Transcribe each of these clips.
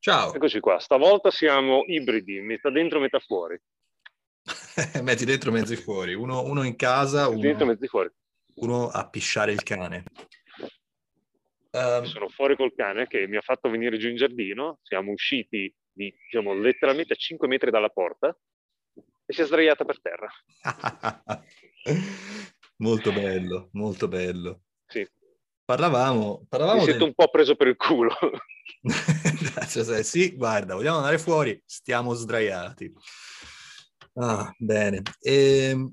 Ciao. Eccoci qua, stavolta siamo ibridi, metà dentro, metà fuori. mezzi dentro, mezzi fuori. Uno, uno in casa, uno, dentro, mezzi fuori. uno a pisciare il cane. Um, Sono fuori col cane che mi ha fatto venire giù in giardino. Siamo usciti di, diciamo, letteralmente a 5 metri dalla porta e si è sdraiata per terra. molto bello, molto bello. Sì. Parlavamo, parlavamo Mi sento del... un po' preso per il culo. cioè, sì, guarda, vogliamo andare fuori, stiamo sdraiati. Ah, bene. E... Ehm,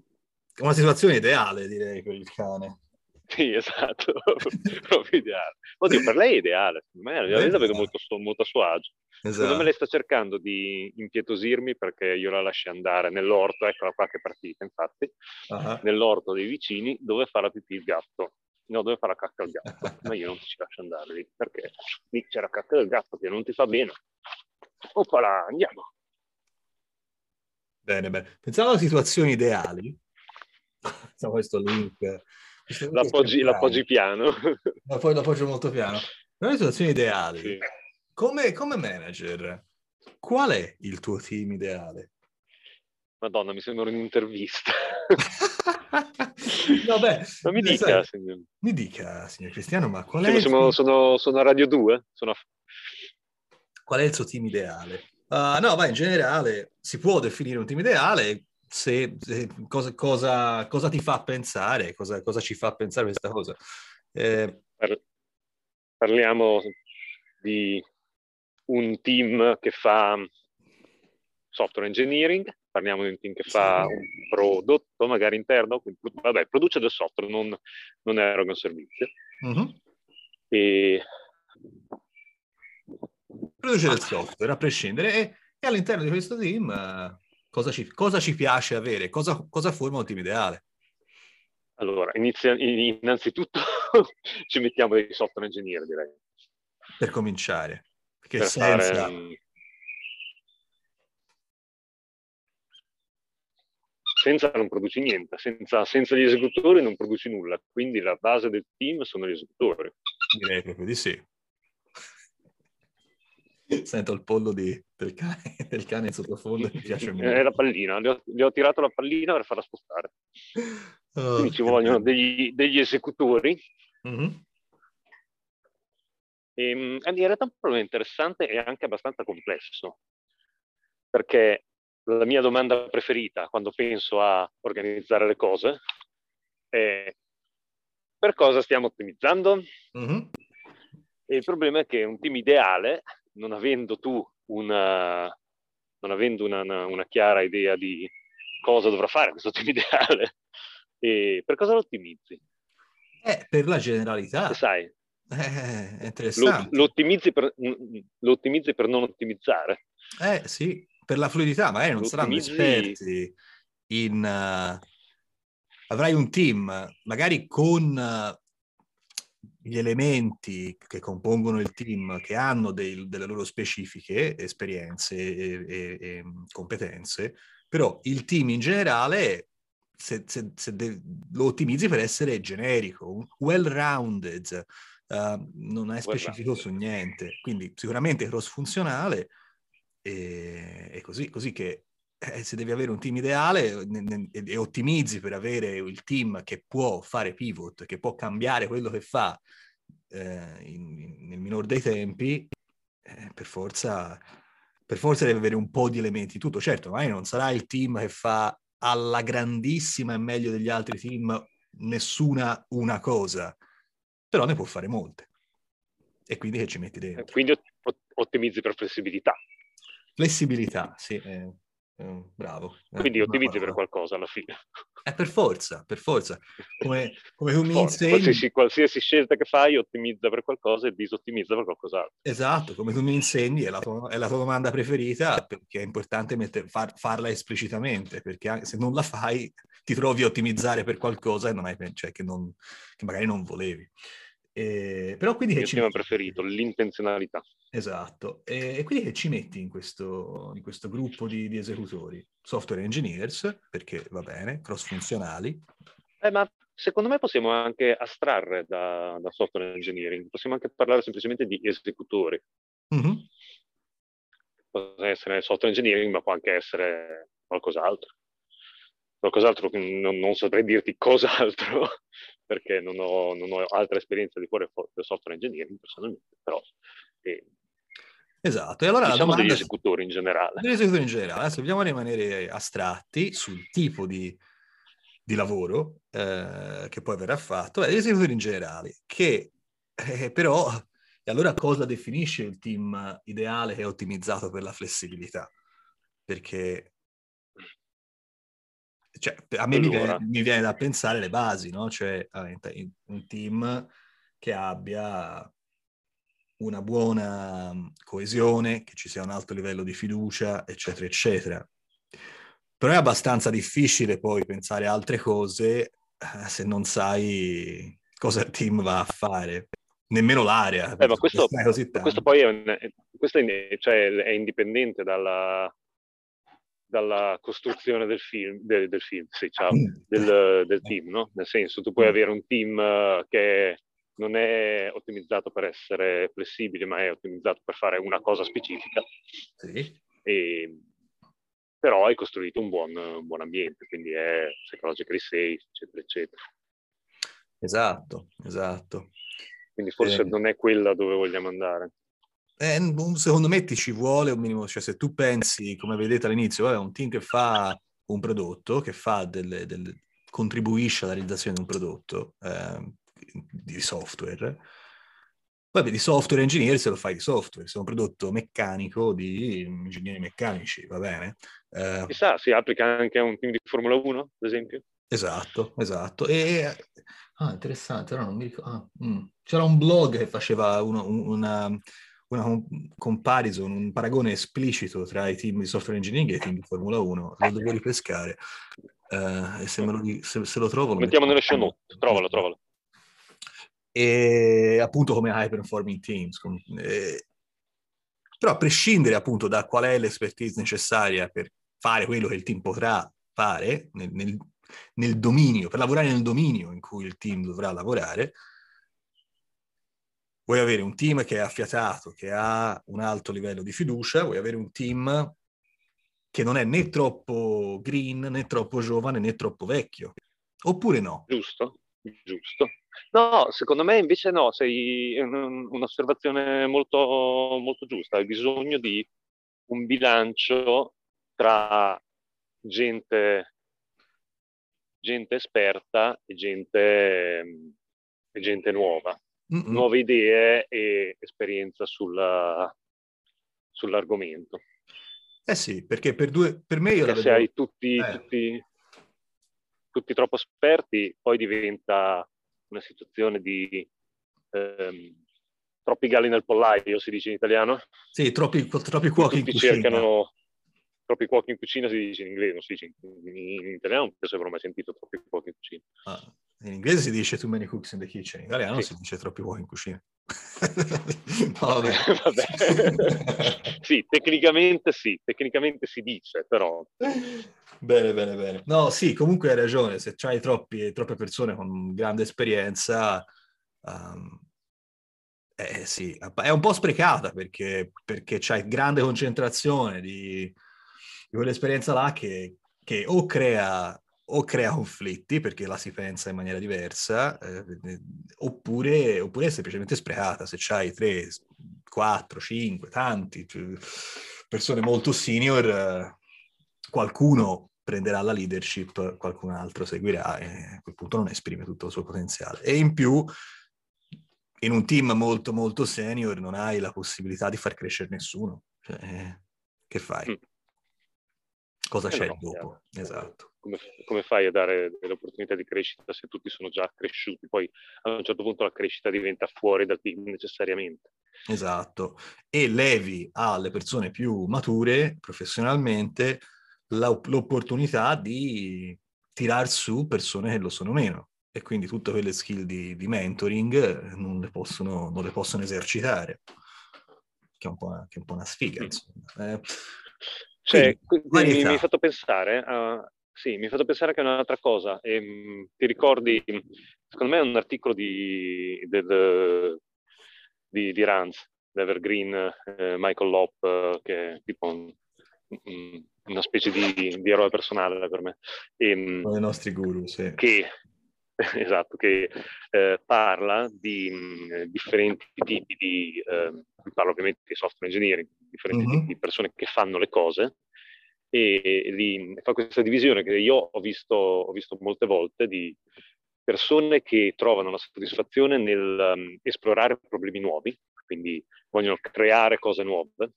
una situazione ideale, direi, per il cane. Sì, esatto, proprio ideale. Oddio, per lei è ideale, secondo me, io la vedo molto, molto a suo agio. Esatto. Secondo me lei sta cercando di impietosirmi perché io la lasci andare nell'orto, eccola qua che è partita infatti, uh-huh. nell'orto dei vicini dove fa la pipì il gatto. No, dove fa la cacca il gatto, ma io non ti ci lascio andare lì perché lì c'è la cacca del gatto che non ti fa bene. Oppala, andiamo. Bene, bene. Pensavo a situazioni ideali. Facciamo questo link. L'appoggi, l'appoggi piano. Ma poi l'appoggio molto piano. Non situazioni ideali. Sì. Come, come manager, qual è il tuo team ideale? Madonna, mi sembra un'intervista. Vabbè, ma mi dica, sai, signor. Mi dica, signor Cristiano, ma qual è... Sono, sono, sono, a Radio 2. Sono a... Qual è il suo team ideale? Uh, no, ma in generale si può definire un team ideale se, se cosa, cosa, cosa, ti fa pensare, cosa, cosa, ci fa pensare questa cosa. Eh... Parliamo di un team che fa software engineering, parliamo di un team che fa un prodotto magari interno, vabbè, produce del software, non, non eroga un servizio. Uh-huh. E... Produce del software, a prescindere, e, e all'interno di questo team uh, cosa, ci, cosa, ci, piace avere? Cosa, cosa forma un team ideale? Allora, inizia, innanzitutto ci mettiamo dei software engineer, direi. Per cominciare. Perché per senza... Fare, senza non produci niente, senza, senza, gli esecutori non produci nulla, quindi la base del team sono gli esecutori. Direi proprio di sì. Sento il pollo di, del, cane, del cane in sottofondo, mi piace molto. È la pallina, gli ho, gli ho, tirato la pallina per farla spostare. Oh, quindi ci vogliono degli, degli esecutori. Mm-hmm. E, ehm, in realtà è un problema interessante e anche abbastanza complesso, perché la mia domanda preferita quando penso a organizzare le cose è per cosa stiamo ottimizzando? Mm-hmm. E il problema è che un team ideale, non avendo tu una, non avendo una, una, una chiara idea di cosa dovrà fare questo team ideale, e per cosa lo ottimizzi? Eh, per la generalità. sai, eh, interessante. Lo, lo, ottimizzi per, lo ottimizzi per non ottimizzare. Eh sì, per la fluidità, magari non saranno esperti in... Uh, avrai un team, magari con uh, gli elementi che compongono il team, che hanno dei, delle loro specifiche esperienze e, e, e, competenze, però il team in generale, se, se, se de- lo ottimizzi per essere generico, well-rounded, uh, non è specifico su niente, quindi sicuramente cross-funzionale, e, e così, così che eh, se devi avere un team ideale ne, ne, e ottimizzi per avere il team che può fare pivot, che può cambiare quello che fa eh, in, in, nel minor dei tempi, eh, per, forza, per forza deve avere un po' di elementi. Tutto certo, magari non sarà il team che fa alla grandissima e meglio degli altri team nessuna una cosa, però ne può fare molte. E quindi che ci metti dentro? Quindi ottimizzi per flessibilità. Flessibilità, sì, eh, eh, bravo. Quindi ottimizzi per qualcosa alla fine. È per forza, per forza. Come, come tu mi insegni... Qualsiasi, qualsiasi, scelta che fai ottimizza per qualcosa e disottimizza per qualcos'altro. Esatto, come tu mi insegni, è la tua, è la tua domanda preferita, perché è importante metter, far, farla esplicitamente, perché se non la fai ti trovi a ottimizzare per qualcosa e non hai, cioè, che, non, che magari non volevi. Eh, però quindi... Il mio tema preferito, l'intenzionalità. Esatto. E, e, quindi che ci metti in questo, in questo gruppo di, di, esecutori? Software engineers, perché va bene, cross-funzionali. Eh, ma secondo me possiamo anche astrarre da, da, software engineering, possiamo anche parlare semplicemente di esecutori. Mm-hmm. Può essere software engineering, ma può anche essere qualcos'altro. Qualcos'altro, non, non saprei dirti cos'altro, perché non ho, non ho, altra esperienza di fuori del software engineering personalmente, però... Eh, Esatto, e allora diciamo domanda... degli esecutori in generale. Degli esecutori in generale. Adesso dobbiamo rimanere astratti sul tipo di, di lavoro eh, che poi verrà fatto, beh, degli esecutori in generale, che eh, però... E allora cosa definisce il team ideale che è ottimizzato per la flessibilità? Perché cioè, a me allora. mi, viene, mi, viene, da pensare le basi, no? Cioè, un team che abbia una buona coesione, che ci sia un alto livello di fiducia, eccetera, eccetera. Però è abbastanza difficile poi pensare a altre cose eh, se non sai cosa il team va a fare. Nemmeno l'area. Eh, questo, questo, poi è, un, questo è, cioè, è indipendente dalla, dalla costruzione del film, del, del, film sì, ciao, mm. del, del, team, no? Nel senso, tu puoi mm. avere un team eh, che non è ottimizzato per essere flessibile, ma è ottimizzato per fare una cosa specifica. Sì. E, però hai costruito un buon, un buon ambiente, quindi è psychologically safe, eccetera, eccetera. Esatto, esatto. Quindi forse eh, non è quella dove vogliamo andare. Eh, secondo me ti ci vuole un minimo, cioè se tu pensi, come vedete all'inizio, è un team che fa un prodotto, che fa delle, delle, contribuisce alla realizzazione di un prodotto, eh, di software. Vabbè, di software engineer se lo fai di software, se è un prodotto meccanico di ingegneri meccanici, va bene? Eh, Chissà, si applica anche a un team di Formula 1, ad esempio? Esatto, esatto. E, ah, interessante, però non mi ricordo. Ah, mm. C'era un blog che faceva uno, una, una comparison, un paragone esplicito tra i team di software engineering e i team di Formula 1. Lo devo ripescare. Uh, e se, lo, se, se, lo trovo... Lo mettiamo nelle show note. Trovalo, trovalo e appunto come high performing teams. Eh, però a prescindere appunto da qual è l'expertise necessaria per fare quello che il team potrà fare nel, nel, nel dominio, per lavorare nel dominio in cui il team dovrà lavorare, vuoi avere un team che è affiatato, che ha un alto livello di fiducia, vuoi avere un team che non è né troppo green, né troppo giovane, né troppo vecchio. Oppure no? Giusto, giusto. No, secondo me invece no, sei un'osservazione molto, molto giusta. Hai bisogno di un bilancio tra gente, gente esperta e gente, e gente nuova. Mm-mm. Nuove idee e esperienza sulla, sull'argomento. Eh sì, perché per, due, per me io perché se hai tutti, eh. tutti, tutti troppo esperti, poi diventa una situazione di ehm, troppi galli nel pollaio, si dice in italiano. Sì, troppi, troppi cuochi in cucina. cercano troppi cuochi in cucina, si dice in inglese, non si dice in, in, in italiano, non penso avrò mai sentito troppi cuochi in cucina. Ah, in inglese si dice too many cooks in the kitchen, in italiano sì. si dice troppi cuochi in cucina. no, vabbè. vabbè. sì, tecnicamente sì, tecnicamente si dice, però... Bene, bene, bene. No, sì, comunque hai ragione, se hai troppe persone con grande esperienza, um, eh sì, è un po' sprecata perché, perché c'hai grande concentrazione di quell'esperienza là che, che o crea o crea conflitti perché la si pensa in maniera diversa, eh, oppure, oppure, è semplicemente sprecata. Se c'hai 3, 4, 5, tanti, persone molto senior, eh, qualcuno prenderà la leadership, qualcun altro seguirà e a quel punto non esprime tutto il suo potenziale. E in più, in un team molto molto senior non hai la possibilità di far crescere nessuno. Cioè, che fai? Cosa eh c'è no, dopo? Esatto. Come, come, fai a dare delle opportunità di crescita se tutti sono già cresciuti? Poi a un certo punto la crescita diventa fuori dal team necessariamente. Esatto. E levi alle persone più mature professionalmente l'opportunità di tirar su persone che lo sono meno e quindi tutte quelle skill di, di mentoring non le, possono, non le, possono, esercitare, che è un po' una, è un po una sfiga, insomma. Eh, cioè, quindi, mi, mi hai fatto pensare, uh, sì, mi hai fatto pensare anche a un'altra cosa. E, um, ti ricordi, secondo me è un articolo di, del, di, di Ranz, l'Evergreen eh, Michael Lopp, eh, che è tipo un, un, una specie di, di, eroe personale per me. E, ehm, Uno dei nostri guru, sì. Che, esatto, che eh, parla di mh, differenti tipi di, eh, parlo ovviamente di software engineering, differenti mm-hmm. tipi di persone che fanno le cose e li, fa questa divisione che io ho visto, ho visto molte volte di persone che trovano la soddisfazione nel um, esplorare problemi nuovi, quindi vogliono creare cose nuove,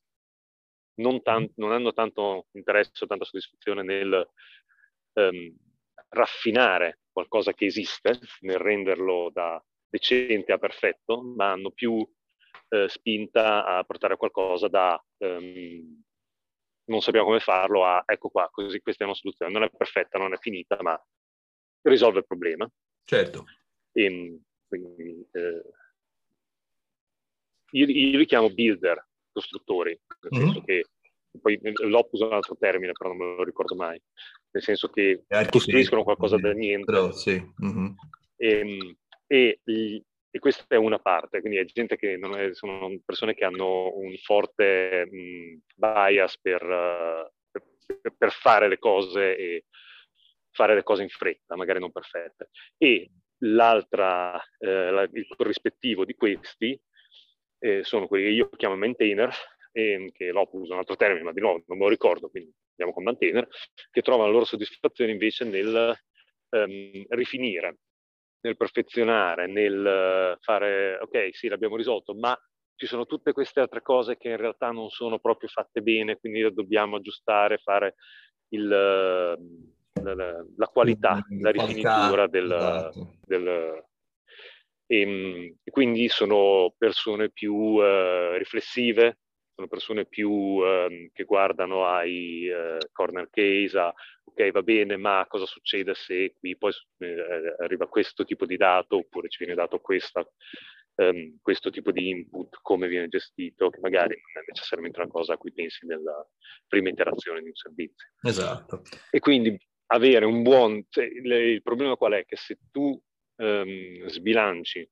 non, tan- non hanno tanto interesse o tanta soddisfazione nel um, raffinare qualcosa che esiste, nel renderlo da decente a perfetto, ma hanno più uh, spinta a portare qualcosa da um, non sappiamo come farlo a ecco qua, così questa è una soluzione. Non è perfetta, non è finita, ma risolve il problema. Certo. E, ehm, quindi, eh, io, io, li chiamo builder, costruttori, nel mm-hmm. senso che poi l'ho usato un altro termine, però non me lo ricordo mai, nel senso che costruiscono qualcosa da niente. Però, sì. mm-hmm. e, e, e, questa è una parte, quindi è gente che non è, sono persone che hanno un forte mh, bias per, per, per, fare le cose e fare le cose in fretta, magari non perfette. E l'altra, eh, la, il corrispettivo di questi eh, sono quelli che io chiamo maintainer, eh, che l'ho uso un altro termine, ma di nuovo non me lo ricordo, quindi andiamo con maintainer, che trovano la loro soddisfazione invece nel ehm, rifinire, nel perfezionare, nel fare, ok, sì, l'abbiamo risolto, ma ci sono tutte queste altre cose che in realtà non sono proprio fatte bene, quindi dobbiamo aggiustare, fare il, la, la, qualità, la rifinitura del, esatto. del e, ehm, e, quindi sono persone più uh, riflessive, sono persone più uh, che guardano ai uh, corner case, a ok va bene, ma cosa succede se qui poi eh, arriva questo tipo di dato oppure ci viene dato questa, um, questo tipo di input, come viene gestito, che magari non è necessariamente una cosa a cui pensi nella prima interazione di un servizio. Esatto. E quindi avere un buon... Cioè, il problema qual è? Che se tu um, sbilanci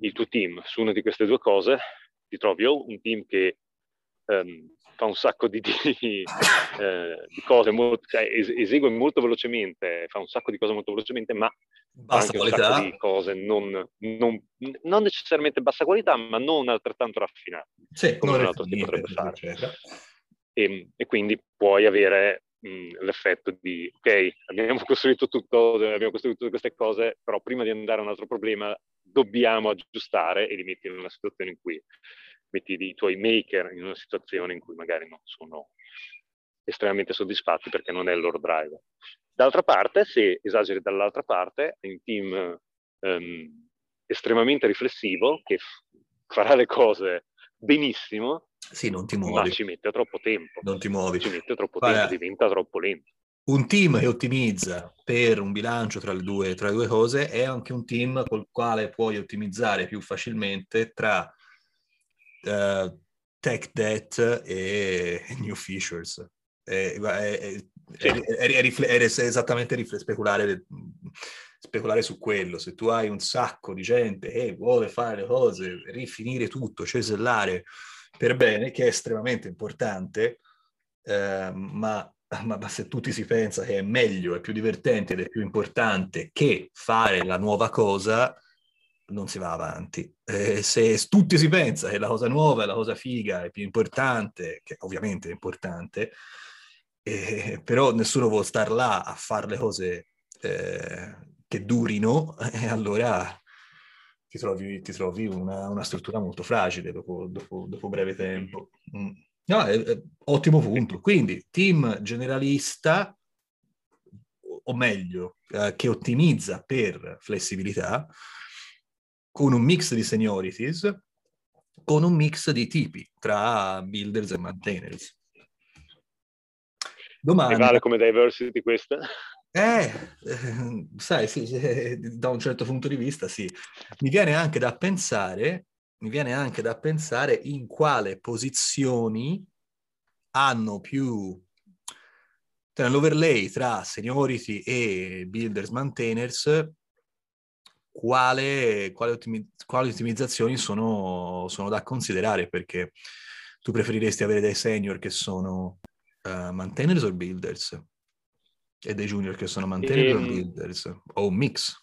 il tuo team su una di queste due cose, ti trovi o un team che um, fa un sacco di, di, eh, di cose, molto, cioè, es- esegue molto velocemente, fa un sacco di cose molto velocemente, ma bassa anche qualità. un sacco di cose non, non, non, necessariamente bassa qualità, ma non altrettanto raffinate, sì, come un altro team potrebbe fare. E, e, quindi puoi avere mh, l'effetto di, ok, abbiamo costruito tutto, abbiamo costruito tutte queste cose, però prima di andare a un altro problema dobbiamo aggiustare e li metti in una situazione in cui metti i tuoi maker in una situazione in cui magari non sono estremamente soddisfatti perché non è il loro driver. D'altra parte, se esageri dall'altra parte, è un team um, estremamente riflessivo che farà le cose benissimo, sì, non ti muovi. ma ci mette troppo tempo. Non ti muovi. Ci mette troppo Fai, tempo, diventa troppo lento. Un team che ottimizza per un bilancio tra le, due, tra le due cose è anche un team col quale puoi ottimizzare più facilmente tra uh, tech debt e new features. È, è, è, è esattamente rifle- speculare, speculare su quello. Se tu hai un sacco di gente che vuole fare le cose, rifinire tutto, cesellare per bene, che è estremamente importante, eh, ma, ma, ma, se tutti si pensa che è meglio, è più divertente ed è più importante che fare la nuova cosa, non si va avanti. Eh, se tutti si pensa che la cosa nuova è la cosa figa, è più importante, che ovviamente è importante, eh, però nessuno vuole star là a fare le cose eh, che durino, e allora ti trovi, ti trovi una, una, struttura molto fragile dopo, dopo, dopo breve tempo. Mm. No, è, è, ottimo punto. Quindi, team generalista, o meglio, eh, che ottimizza per flessibilità, con un mix di seniorities, con un mix di tipi tra builders e maintainers. Domanda... vale come diversity questa? Eh, eh, sai, sì, da un certo punto di vista sì. Mi viene anche da pensare, mi viene anche da pensare in quale posizioni hanno più tra l'overlay tra seniority e builders maintainers quale, quale, ottimi, quali ottimizzazioni sono, sono, da considerare, perché tu preferiresti avere dei senior che sono uh, maintainers o builders e dei junior che sono maintainers o ehm. builders o un mix?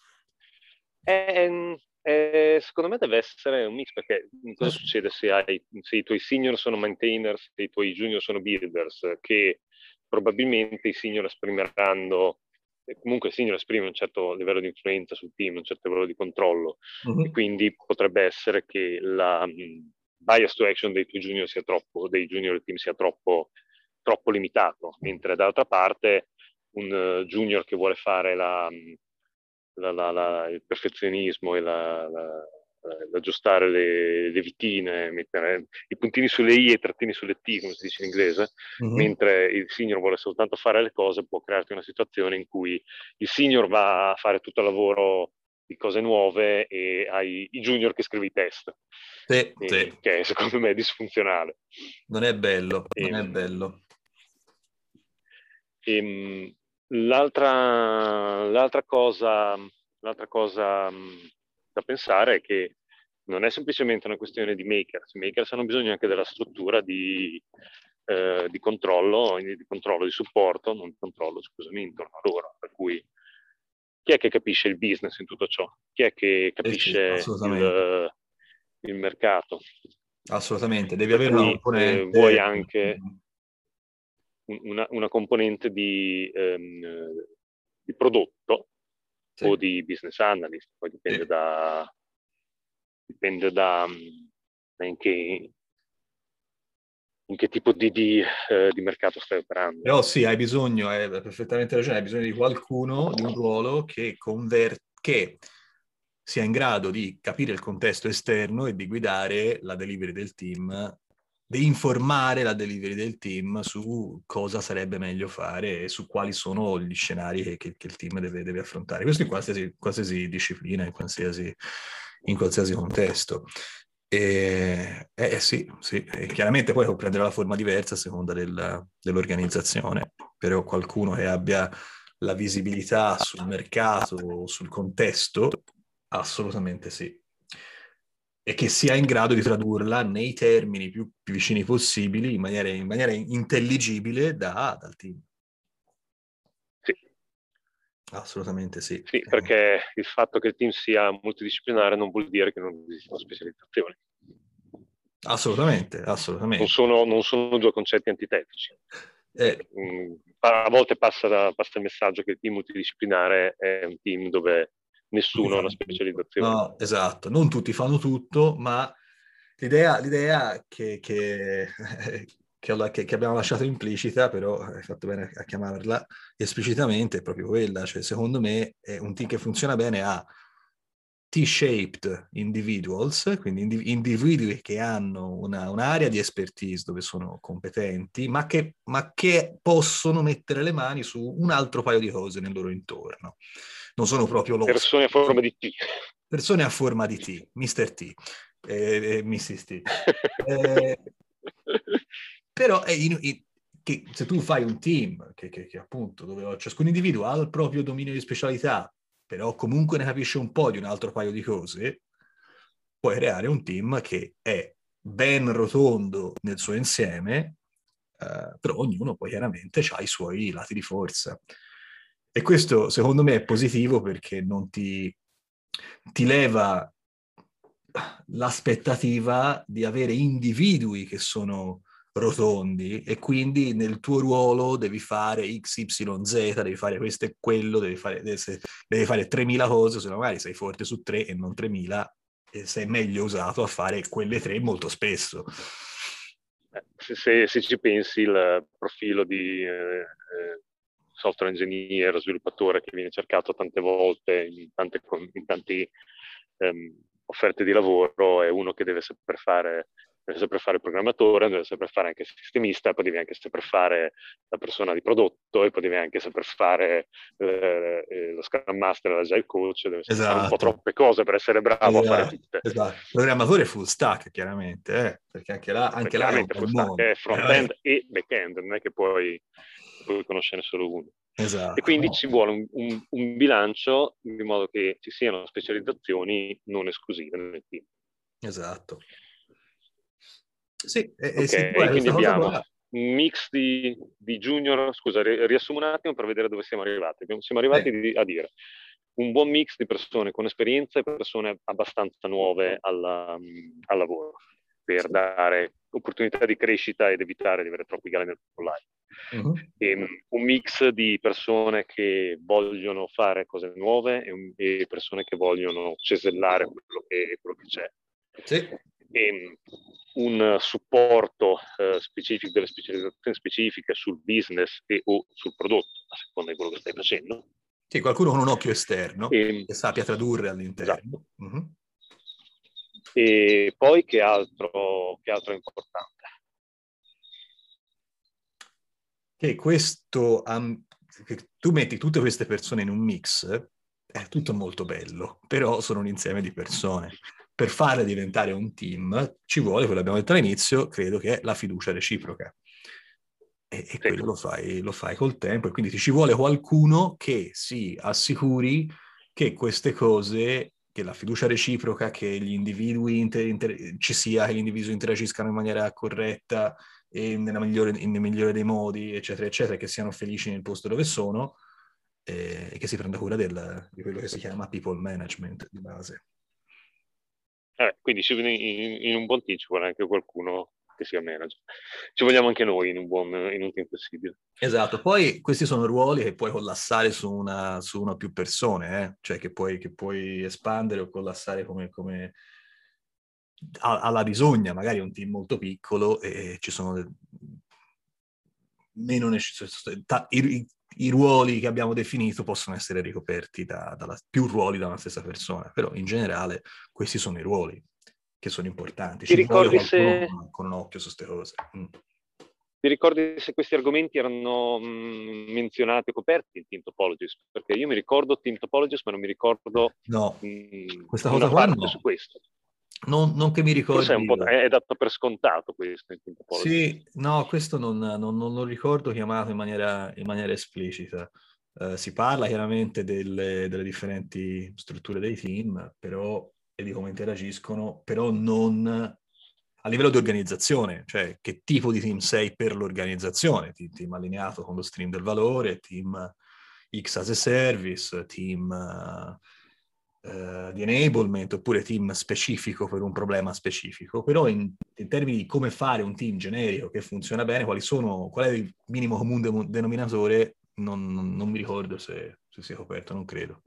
Eh, eh, secondo me deve essere un mix perché cosa succede se, hai, se i tuoi senior sono maintainers e i tuoi junior sono builders che probabilmente i senior esprimeranno comunque il senior esprime un certo livello di influenza sul team, un certo livello di controllo uh-huh. e quindi potrebbe essere che la um, bias to action dei tuoi junior sia troppo, dei junior del team sia troppo, troppo limitato, mentre dall'altra parte un uh, junior che vuole fare la, la, la, il perfezionismo e la, eh, aggiustare le, le, vitine, mettere i puntini sulle i e i trattini sulle t, come si dice in inglese, mm-hmm. mentre il senior vuole soltanto fare le cose, può crearti una situazione in cui il senior va a fare tutto il lavoro di cose nuove e hai i junior che scrivi i test. Sì, e, sì. Che secondo me è disfunzionale. Non è bello, e, non è bello. E, ehm, l'altra, l'altra cosa, l'altra cosa da pensare è che non è semplicemente una questione di makers, i makers hanno bisogno anche della struttura di, eh, di controllo, di controllo, di supporto, non di controllo, scusami, intorno a loro, per cui chi è che capisce il business in tutto ciò? Chi è che capisce sì, il, il, mercato? Assolutamente, devi avere una componente... Eh, vuoi anche una, una componente di, ehm, di prodotto sì. o di business analyst, poi dipende sì. da dipende da, in, che, in che tipo di, di, eh, di, mercato stai operando. Però sì, hai bisogno, hai perfettamente ragione, hai bisogno di qualcuno, di un ruolo che, conver- che sia in grado di capire il contesto esterno e di guidare la delivery del team informare la delivery del team su cosa sarebbe meglio fare e su quali sono gli scenari che, che, il team deve, deve, affrontare. Questo in qualsiasi, qualsiasi disciplina, in qualsiasi, in qualsiasi contesto. E, eh, sì, sì. E chiaramente poi può prendere la forma diversa a seconda del, dell'organizzazione, però qualcuno che abbia la visibilità sul mercato, sul contesto, assolutamente sì e che sia in grado di tradurla nei termini più, più vicini possibili, in maniera, in maniera intelligibile da, dal team. Sì. Assolutamente sì. Sì, perché il fatto che il team sia multidisciplinare non vuol dire che non esistano specializzazioni. Assolutamente, assolutamente. Non sono, non sono due concetti antitetici. Eh. Mm, a volte passa, passa il messaggio che il team multidisciplinare è un team dove nessuno ha una specializzazione. No, esatto, non tutti fanno tutto, ma l'idea, l'idea che, che, che, che, abbiamo lasciato implicita, però hai fatto bene a chiamarla esplicitamente, è proprio quella, cioè secondo me è un team che funziona bene a T-shaped individuals, quindi indiv- individui che hanno una, un'area di expertise dove sono competenti, ma che, ma che possono mettere le mani su un altro paio di cose nel loro intorno non sono proprio loro. Persone a forma di T. Persone a forma di T, Mr. T, eh, eh, Mrs. T. Eh, però è in, in, che se tu fai un team che, che, che appunto dove ciascun individuo ha il proprio dominio di specialità, però comunque ne capisce un po' di un altro paio di cose, puoi creare un team che è ben rotondo nel suo insieme, eh, però ognuno poi chiaramente ha i suoi lati di forza. E questo secondo me è positivo perché non ti, ti leva l'aspettativa di avere individui che sono rotondi e quindi nel tuo ruolo devi fare X, Y, Z, devi fare questo e quello, devi fare, devi fare 3.000 cose, se no magari sei forte su 3 e non 3.000 e sei meglio usato a fare quelle 3 molto spesso. Se, se, se ci pensi il profilo di eh, eh software engineer, sviluppatore che viene cercato tante volte in tante, in tante um, offerte di lavoro, è uno che deve saper fare deve saper fare il programmatore, deve saper fare anche il sistemista, poi deve anche saper fare la persona di prodotto e poi deve anche saper fare eh, eh lo Scrum Master, l'Agile Coach, deve esatto. fare un po' esatto. troppe cose per essere bravo esatto. a fare tutte. Esatto. Programmatore full stack, chiaramente, eh? perché anche là, anche là è, è front-end eh. e back-end, non è che puoi, puoi conoscere solo uno. Esatto. E quindi ci vuole un, un, un, bilancio in modo che ci siano specializzazioni non esclusive nel team. Esatto. Sì, e, okay, sì, quindi abbiamo un mix di, di, junior, scusa, riassumo un attimo per vedere dove siamo arrivati. Siamo arrivati eh. a dire un buon mix di persone con esperienza e persone abbastanza nuove alla, al lavoro per dare opportunità di crescita ed evitare di avere troppi galli nel pollaio. Uh-huh. E, un mix di persone che vogliono fare cose nuove e, un, e persone che vogliono cesellare quello che, quello che c'è. Sì. E, un supporto eh, specifico, delle specializzazioni specifiche sul business e o sul prodotto, a seconda di quello che stai facendo. Sì, qualcuno con un occhio esterno e, che sappia tradurre all'interno. Esatto. Uh-huh. E poi che altro, che altro è importante? Che questo, um, che tu metti tutte queste persone in un mix, è tutto molto bello, però sono un insieme di persone. Per farle diventare un team ci vuole, quello abbiamo detto all'inizio, credo che è la fiducia reciproca. E, e quello lo fai, lo fai col tempo e quindi ci vuole qualcuno che si assicuri che queste cose che la fiducia reciproca, che gli individui inter, inter, ci sia, che gli individui interagiscano in maniera corretta e migliore, nel migliore dei modi, eccetera, eccetera, che siano felici nel posto dove sono eh, e che si prenda cura del, di quello che si chiama people management di base. Eh, quindi in, in, un ci vuole anche qualcuno che sia manager. Ci vogliamo anche noi in un buon in un team flessibile. Esatto, poi questi sono ruoli che puoi collassare su una, su una più persone, eh? cioè che puoi, che puoi, espandere o collassare come, come alla bisogna, magari un team molto piccolo e ci sono meno necessità. I, I, ruoli che abbiamo definito possono essere ricoperti da, da più ruoli da una stessa persona, però in generale questi sono i ruoli che sono importanti. Ti Ci ricordi se... con un occhio su queste cose. Mm. Ti ricordi se questi argomenti erano mh, mm, menzionati o coperti in Team Topologist? Perché io mi ricordo Team Topologist, ma non mi ricordo no, mh, mm, questa cosa qua no. su questo. Non, non, che mi ricordi. È, è, dato per scontato questo. Sì, no, questo non, non, non lo ricordo chiamato in maniera, in maniera esplicita. Uh, si parla chiaramente delle, delle differenti strutture dei team, però e di come interagiscono, però non a livello di organizzazione, cioè che tipo di team sei per l'organizzazione, team allineato con lo stream del valore, team X as a service, team uh, di enablement, oppure team specifico per un problema specifico, però in, in, termini di come fare un team generico che funziona bene, sono, qual è il minimo comune denominatore, non, non, non mi ricordo se, se sia coperto, non credo.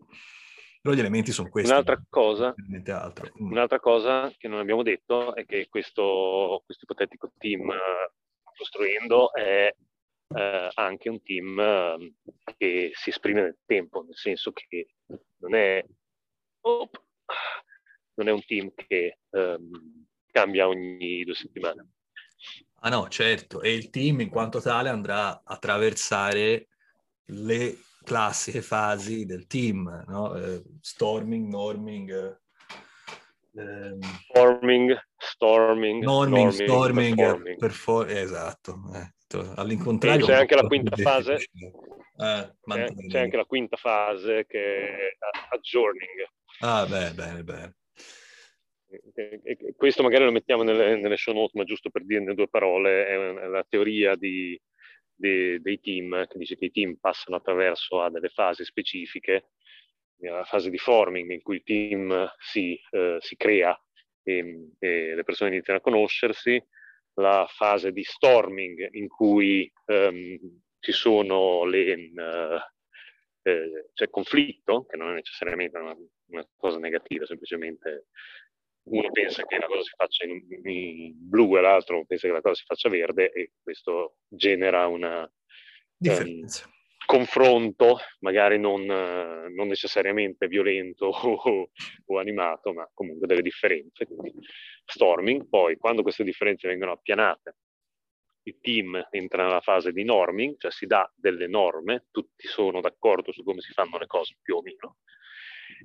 Però gli elementi sono questi. Un'altra cosa, mm. un'altra cosa che non abbiamo detto è che questo, questo ipotetico team uh, costruendo è uh, anche un team uh, che si esprime nel tempo, nel senso che non è, oh, non è un team che um, cambia ogni due settimane. Ah no, certo, e il team in quanto tale andrà a attraversare le classiche fasi del team, no? eh, storming, norming, ehm, forming, storming, norming, storming, storming perfor- esatto. Eh, all'incontrario. c'è anche la quinta fase. Eh, c'è, c'è, anche la quinta fase che è aggiorning. Ah, beh, bene, bene. E, e, questo magari lo mettiamo nelle, nelle show notes, ma giusto per dirne due parole, è la teoria di de, dei team, che dice che i team passano attraverso a delle fasi specifiche, la fase di forming in cui il team si, eh, si crea e, e, le persone iniziano a conoscersi, la fase di storming in cui um, ci sono le... Uh, eh, c'è conflitto, che non è necessariamente una, una cosa negativa, semplicemente uno pensa che la cosa si faccia in, in, blu e l'altro pensa che la cosa si faccia verde e questo genera un um, confronto, magari non, non necessariamente violento o, o, animato, ma comunque delle differenze. Quindi storming, poi quando queste differenze vengono appianate, il team entra nella fase di norming, cioè si dà delle norme, tutti sono d'accordo su come si fanno le cose più o meno.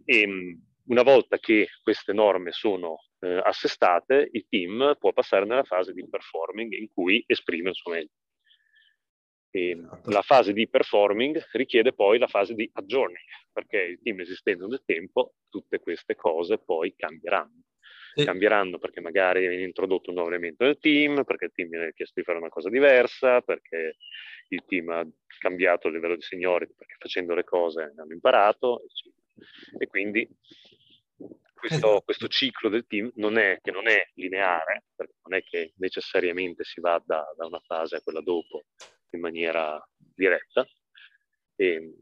E, ehm, una volta che queste norme sono eh, assestate, il team può passare nella fase di performing in cui esprime il suo meglio. Esatto. la fase di performing richiede poi la fase di adjourning, perché il team esistendo nel tempo, tutte queste cose poi cambieranno. Sì. Cambieranno perché magari viene introdotto un nuovo elemento nel team, perché il team viene chiesto di fare una cosa diversa, perché il team ha cambiato il livello di seniority, perché facendo le cose hanno imparato, e quindi questo, esatto. questo, ciclo del team non è, che non è lineare, perché non è che necessariamente si va da, da una fase a quella dopo in maniera diretta. E,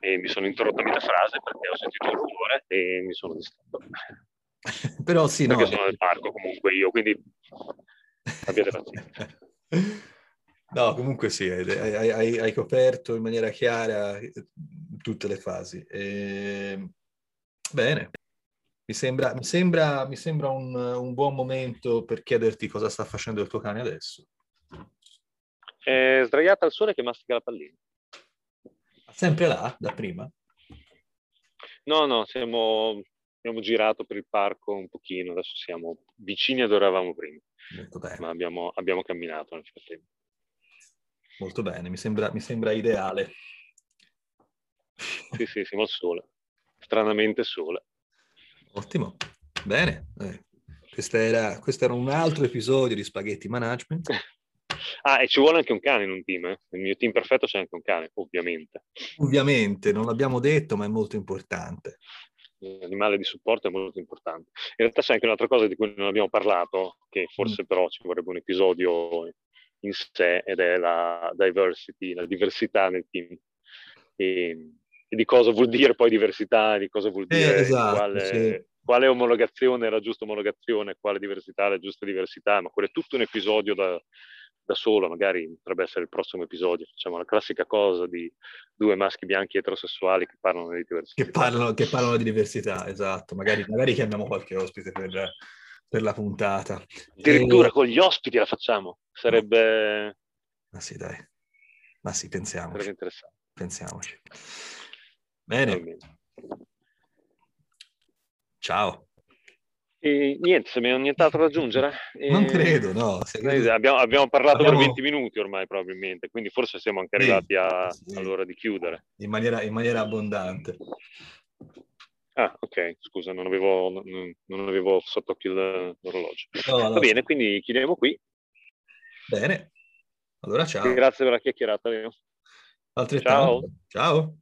e mi sono interrotto a metà frase perché ho sentito un rumore e mi sono distratto. Però sì, perché no. sono nel parco comunque io, quindi abbiate pazienza. No, comunque sì, hai, hai, hai, coperto in maniera chiara tutte le fasi. E... Ehm, bene, mi sembra, mi sembra, mi sembra un, un, buon momento per chiederti cosa sta facendo il tuo cane adesso. È sdraiata al sole che mastica la pallina. Sempre là, da prima? No, no, siamo, abbiamo girato per il parco un pochino, adesso siamo vicini a dove eravamo prima. Molto bene. Ma abbiamo, abbiamo camminato nel frattempo. Molto bene, mi sembra, mi sembra ideale. Sì, sì, siamo al sole. Stranamente sole. Ottimo, bene. Eh, questo era, questo era un altro episodio di Spaghetti Management. Ah, e ci vuole anche un cane in un team. Eh? Nel mio team perfetto c'è anche un cane, ovviamente. Ovviamente, non l'abbiamo detto, ma è molto importante. L'animale di supporto è molto importante. In realtà c'è anche un'altra cosa di cui non abbiamo parlato, che forse mm. però ci vorrebbe un episodio in sé, ed è la diversity, la diversità nel team. E, e di cosa vuol dire poi diversità, di cosa vuol dire eh, esatto, quale, sì. quale, omologazione la giusta omologazione, quale diversità la giusta diversità, ma quello è tutto un episodio da, da solo, magari potrebbe essere il prossimo episodio. Facciamo la classica cosa di due maschi bianchi eterosessuali che parlano di diversità. Che parlano, che parlano di diversità, esatto. Magari, magari chiamiamo qualche ospite per, per la puntata. Addirittura e... con gli ospiti la facciamo. Sarebbe... Ma sì, dai. Ma sì, pensiamoci. Sarebbe interessante. Pensiamoci. Bene. Ciao. E niente, se mi ho nient'altro da aggiungere. Non credo, no. Credo... Abbiamo, abbiamo, parlato abbiamo... per 20 minuti ormai probabilmente, quindi forse siamo anche arrivati a... sì. all'ora di chiudere. In maniera, in maniera, abbondante. Ah, ok, scusa, non avevo, non, non avevo sott'occhio l'orologio. No, no. Va bene, quindi chiudiamo qui. Bene, allora ciao. Grazie per la chiacchierata, Leo. Altrettanto. Ciao. Ciao.